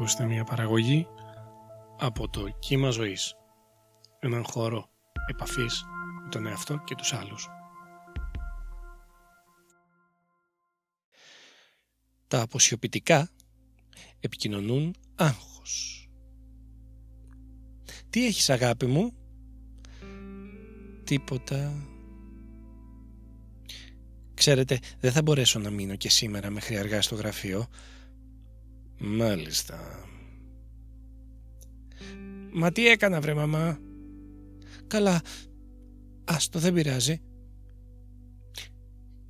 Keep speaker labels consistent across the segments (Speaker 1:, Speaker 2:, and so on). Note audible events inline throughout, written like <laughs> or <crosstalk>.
Speaker 1: Ακούστε μια παραγωγή από το κύμα ζωής. Έναν χώρο επαφής με τον εαυτό και τους άλλους. Τα αποσιοποιητικά επικοινωνούν άγχος. Τι έχεις αγάπη μου; Τίποτα. Ξέρετε, δεν θα μπορέσω να μείνω και σήμερα μέχρι αργά στο γραφείο. Μάλιστα. Μα τι έκανα βρε μαμά; Καλά, άστο δεν πειράζει.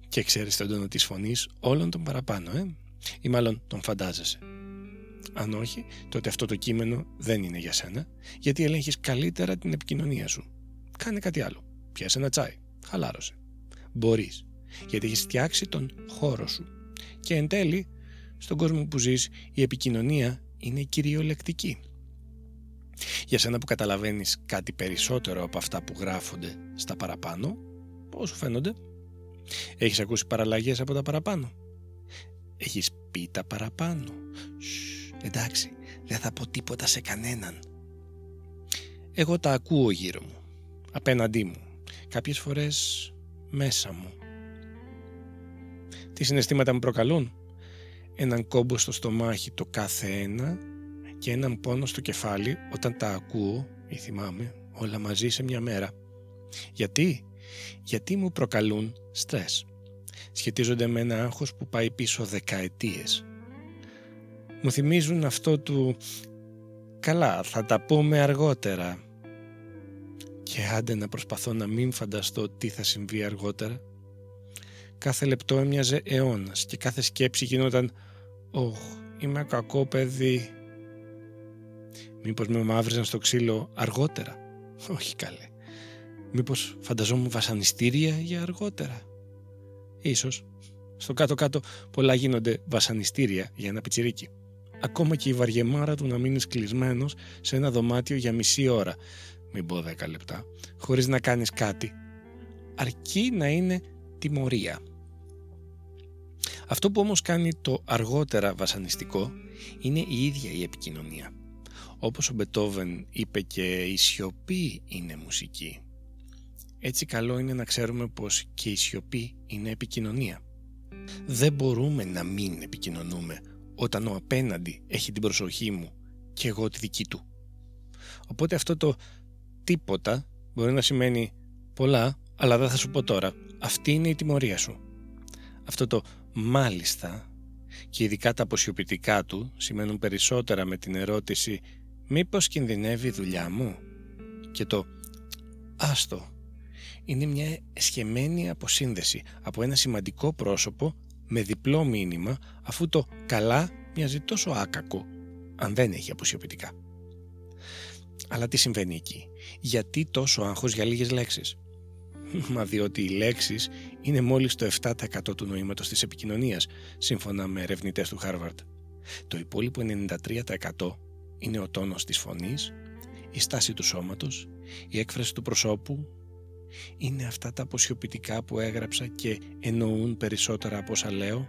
Speaker 1: Και ξέρεις τον τόνο της φωνής όλων των παραπάνω, ε; Ή μάλλον τον φαντάζεσαι. Αν όχι, τότε αυτό το κείμενο δεν είναι για σένα, γιατί ελέγχεις καλύτερα την επικοινωνία σου. Κάνε κάτι άλλο. Πιάσε ένα τσάι. Χαλάρωσε. Μπορείς, γιατί έχεις φτιάξει τον χώρο σου. Και εν τέλει, στον κόσμο που ζεις, η επικοινωνία είναι κυριολεκτική. Για σένα που καταλαβαίνεις κάτι περισσότερο από αυτά που γράφονται στα παραπάνω, πώς σου φαίνονται; Έχεις ακούσει παραλλαγές από τα παραπάνω; Έχεις πει τα παραπάνω; εντάξει, δεν θα πω τίποτα σε κανέναν. Εγώ τα ακούω γύρω μου, απέναντί μου, κάποιες φορές μέσα μου. Τι συναισθήματα μου προκαλούν; Έναν κόμπο στο στομάχι το κάθε ένα και έναν πόνο στο κεφάλι όταν τα ακούω ή θυμάμαι όλα μαζί σε μια μέρα. Γιατί; Γιατί μου προκαλούν στρες. Σχετίζονται με ένα άγχος που πάει πίσω δεκαετίες. Μου θυμίζουν αυτό του «Καλά, θα τα πούμε αργότερα». Και άντε να προσπαθώ να μην φανταστώ τι θα συμβεί αργότερα. Κάθε λεπτό έμοιαζε αιώνας και κάθε σκέψη γινόταν «Ωχ, είμαι κακό παιδί». Μήπως με μαύριζαν στο ξύλο αργότερα; Όχι καλέ. Μήπως φανταζόμουν βασανιστήρια για αργότερα; Ίσως. Στο κάτω-κάτω πολλά γίνονται βασανιστήρια για ένα πιτσιρίκι. Ακόμα και η βαριεμάρα του να μείνει κλεισμένο σε ένα δωμάτιο για μισή ώρα, μην πω δέκα λεπτά, χωρίς να κάνεις κάτι, αρκεί να είναι τιμωρία. Αυτό που όμως κάνει το αργότερα βασανιστικό είναι η ίδια η επικοινωνία. Όπως ο Μπετόβεν είπε και η σιωπή είναι μουσική. Έτσι καλό είναι να ξέρουμε πως και η σιωπή είναι επικοινωνία. Δεν μπορούμε να μην επικοινωνούμε όταν ο απέναντι έχει την προσοχή μου και εγώ τη δική του. Οπότε αυτό το τίποτα μπορεί να σημαίνει πολλά, αλλά δεν θα σου πω τώρα. Αυτή είναι η τιμωρία σου. Αυτό το μάλιστα και ειδικά τα αποσιοποιητικά του σημαίνουν περισσότερα με την ερώτηση «Μήπως κινδυνεύει η δουλειά μου» και το «Άστο» είναι μια εσχεμένη αποσύνδεση από ένα σημαντικό πρόσωπο με διπλό μήνυμα αφού το «καλά» μοιάζει τόσο άκακο αν δεν έχει αποσιοποιητικά. Αλλά τι συμβαίνει εκεί, γιατί τόσο άγχος για λίγες λέξεις; Μα διότι οι λέξεις είναι μόλις το 7% του νοήματος της επικοινωνίας, σύμφωνα με ερευνητές του Χάρβαρτ. Το υπόλοιπο 93% είναι ο τόνος της φωνής, η στάση του σώματος, η έκφραση του προσώπου, είναι αυτά τα αποσιοποιητικά που έγραψα και εννοούν περισσότερα από όσα λέω.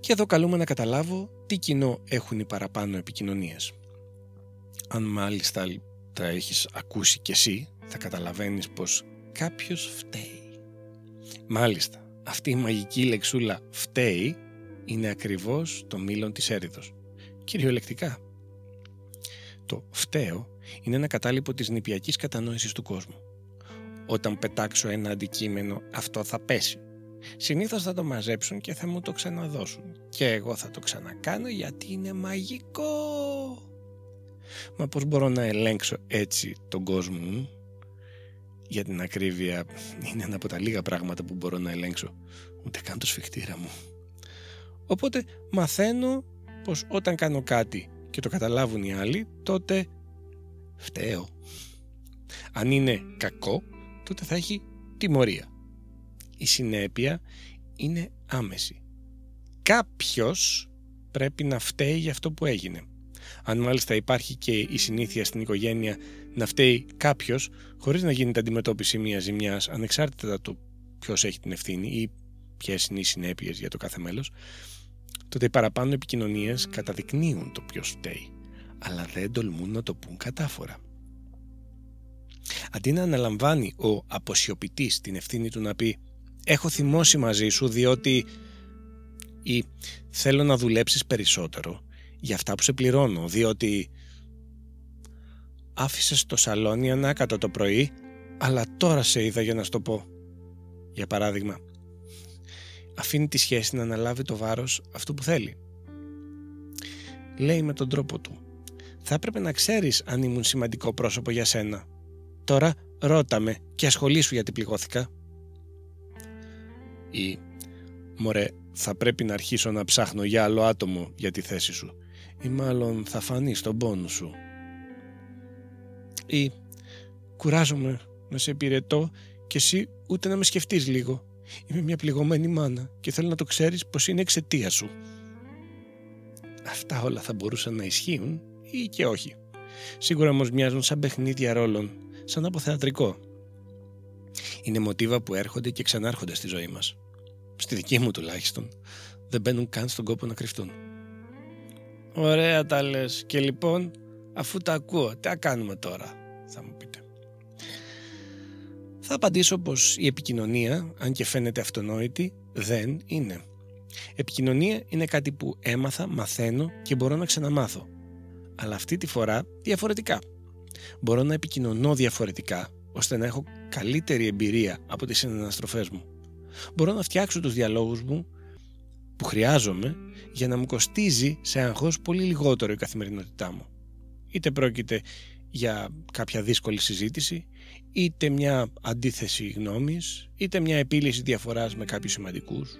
Speaker 1: Και εδώ καλούμε να καταλάβω τι κοινό έχουν οι παραπάνω επικοινωνίες. Αν μάλιστα τα έχεις ακούσει κι εσύ, θα καταλαβαίνεις πως κάποιος φταίει. Μάλιστα, αυτή η μαγική λεξούλα φταίει είναι ακριβώς το μήλον της έρηδος. Κυριολεκτικά. Το φταίω είναι ένα κατάλοιπο της νηπιακής κατανόησης του κόσμου. Όταν πετάξω ένα αντικείμενο αυτό θα πέσει. Συνήθως θα το μαζέψουν και θα μου το ξαναδώσουν. Και εγώ θα το ξανακάνω γιατί είναι μαγικό. Μα πώς μπορώ να ελέγξω έτσι τον κόσμο μου. Για την ακρίβεια είναι ένα από τα λίγα πράγματα που μπορώ να ελέγξω. Ούτε καν το σφιχτήρα μου. Οπότε μαθαίνω πως όταν κάνω κάτι και το καταλάβουν οι άλλοι, τότε φταίω. Αν είναι κακό, τότε θα έχει τιμωρία. Η συνέπεια είναι άμεση. Κάποιος πρέπει να φταίει για αυτό που έγινε. Αν μάλιστα υπάρχει και η συνήθεια στην οικογένεια να φταίει κάποιος χωρίς να γίνεται αντιμετώπιση μιας ζημιάς ανεξάρτητα το ποιος έχει την ευθύνη ή ποιες είναι οι συνέπειες για το κάθε μέλος, τότε οι παραπάνω επικοινωνίες καταδεικνύουν το ποιος φταίει, αλλά δεν τολμούν να το πούν κατάφορα. Αντί να αναλαμβάνει ο αποσιωπητής την ευθύνη του να πει «Έχω θυμώσει μαζί σου διότι» ή «Θέλω να δουλέψεις περισσότερο για αυτά που σε πληρώνω διότι» άφησες το σαλόνι ανάκατο το πρωί αλλά τώρα σε είδα για να σου το πω. Για παράδειγμα, αφήνει τη σχέση να αναλάβει το βάρος αυτού που θέλει. Λέει με τον τρόπο του. Θα έπρεπε να ξέρεις αν ήμουν σημαντικό πρόσωπο για σένα. Τώρα ρώτα με και ασχολήσου γιατί πληγώθηκα. Ή «Μωρέ, θα πρέπει να αρχίσω να ψάχνω για άλλο άτομο για τη θέση σου ή μάλλον θα φανείς στον πόνο σου». Ή «Κουράζομαι να σε υπηρετώ και εσύ ούτε να με σκεφτείς λίγο. Είμαι μια πληγωμένη μάνα και θέλω να το ξέρεις πως είναι εξαιτία σου. Αυτά όλα θα μπορούσαν να ισχύουν ή και όχι. Σίγουρα όμως μοιάζουν σαν παιχνίδια ρόλων, σαν από θεατρικό. Είναι μοτίβα που έρχονται και ξανάρχονται στη ζωή μας. Στη δική μου τουλάχιστον. Δεν μπαίνουν καν στον κόπο να κρυφτούν. Ωραία τα λες. Και λοιπόν, αφού τα ακούω, τι κάνουμε τώρα, θα μου πείτε. Θα απαντήσω πως η επικοινωνία, αν και φαίνεται αυτονόητη, δεν είναι. Επικοινωνία είναι κάτι που έμαθα, μαθαίνω και μπορώ να ξαναμάθω. Αλλά αυτή τη φορά διαφορετικά. Μπορώ να επικοινωνώ διαφορετικά, ώστε να έχω καλύτερη εμπειρία από τις συναναστροφές μου. Μπορώ να φτιάξω τους διαλόγους μου που χρειάζομαι για να μου κοστίζει σε αγχώς πολύ λιγότερο η καθημερινότητά μου. Είτε πρόκειται για κάποια δύσκολη συζήτηση, είτε μια αντίθεση γνώμης, είτε μια επίλυση διαφοράς με κάποιους σημαντικούς.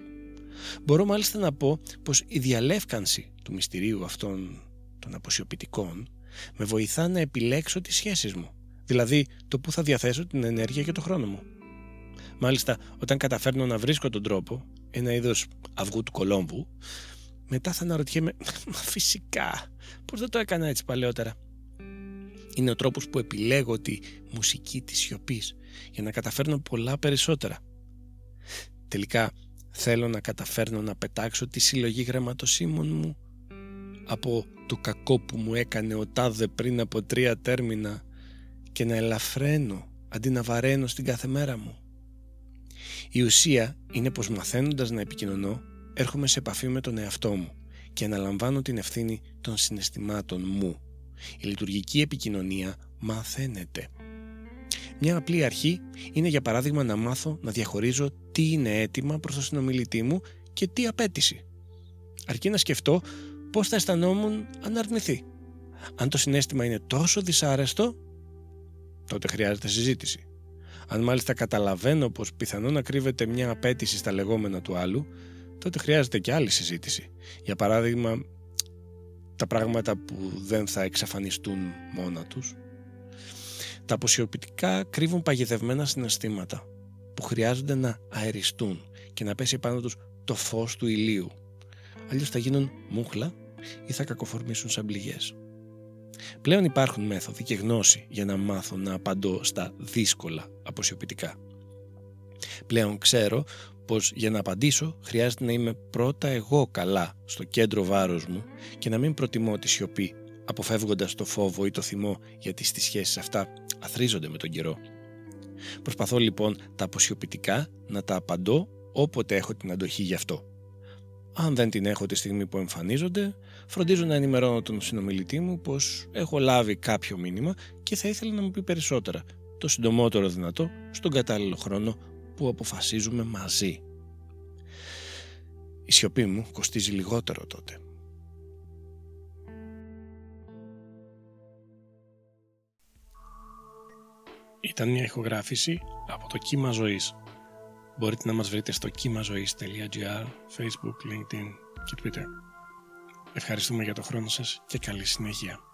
Speaker 1: Μπορώ μάλιστα να πω πως η διαλεύκανση του μυστηρίου αυτών των αποσιοποιητικών με βοηθά να επιλέξω τις σχέσεις μου, δηλαδή το που θα διαθέσω την ενέργεια και το χρόνο μου. Μάλιστα, όταν καταφέρνω να βρίσκω τον τρόπο, ένα είδος αυγού του Κολόμβου, μετά θα αναρωτιέμαι, <laughs> μα φυσικά, πώς δεν το έκανα έτσι παλαιότερα είναι ο τρόπος που επιλέγω τη μουσική της σιωπής για να καταφέρνω πολλά περισσότερα. Τελικά θέλω να καταφέρνω να πετάξω τη συλλογή γραμματοσύμων μου από το κακό που μου έκανε ο τάδε πριν από τρία τέρμινα και να ελαφραίνω αντί να βαραίνω στην κάθε μέρα μου. Η ουσία είναι πως μαθαίνοντας να επικοινωνώ έρχομαι σε επαφή με τον εαυτό μου και αναλαμβάνω την ευθύνη των συναισθημάτων μου η λειτουργική επικοινωνία μαθαίνεται. Μια απλή αρχή είναι για παράδειγμα να μάθω να διαχωρίζω τι είναι έτοιμα προς τον συνομιλητή μου και τι απέτηση. Αρκεί να σκεφτώ πώς θα αισθανόμουν αν αρνηθεί. Αν το συνέστημα είναι τόσο δυσάρεστο, τότε χρειάζεται συζήτηση. Αν μάλιστα καταλαβαίνω πως πιθανόν να κρύβεται μια απέτηση στα λεγόμενα του άλλου, τότε χρειάζεται και άλλη συζήτηση. Για παράδειγμα, τα πράγματα που δεν θα εξαφανιστούν μόνα τους. Τα αποσιοποιητικά κρύβουν παγιδευμένα συναισθήματα που χρειάζονται να αεριστούν και να πέσει πάνω τους το φως του ηλίου. Αλλιώς θα γίνουν μούχλα ή θα κακοφορμήσουν σαν πληγές. Πλέον υπάρχουν μέθοδοι και γνώση για να μάθω να απαντώ στα δύσκολα αποσιοποιητικά. Πλέον ξέρω πως για να απαντήσω χρειάζεται να είμαι πρώτα εγώ καλά στο κέντρο βάρος μου και να μην προτιμώ τη σιωπή αποφεύγοντας το φόβο ή το θυμό γιατί στις σχέσεις αυτά αθρίζονται με τον καιρό. Προσπαθώ λοιπόν τα αποσιωπητικά να τα απαντώ όποτε έχω την αντοχή γι' αυτό. Αν δεν την έχω τη στιγμή που εμφανίζονται, φροντίζω να ενημερώνω τον συνομιλητή μου πως έχω λάβει κάποιο μήνυμα και θα ήθελα να μου πει περισσότερα, το συντομότερο δυνατό, στον κατάλληλο χρόνο που αποφασίζουμε μαζί. Η σιωπή μου κοστίζει λιγότερο τότε. Ήταν μια ηχογράφηση από το Κύμα Ζωής. Μπορείτε να μας βρείτε στο κύμαζωής.gr, facebook, linkedin και twitter. Ευχαριστούμε για το χρόνο σας και καλή συνέχεια.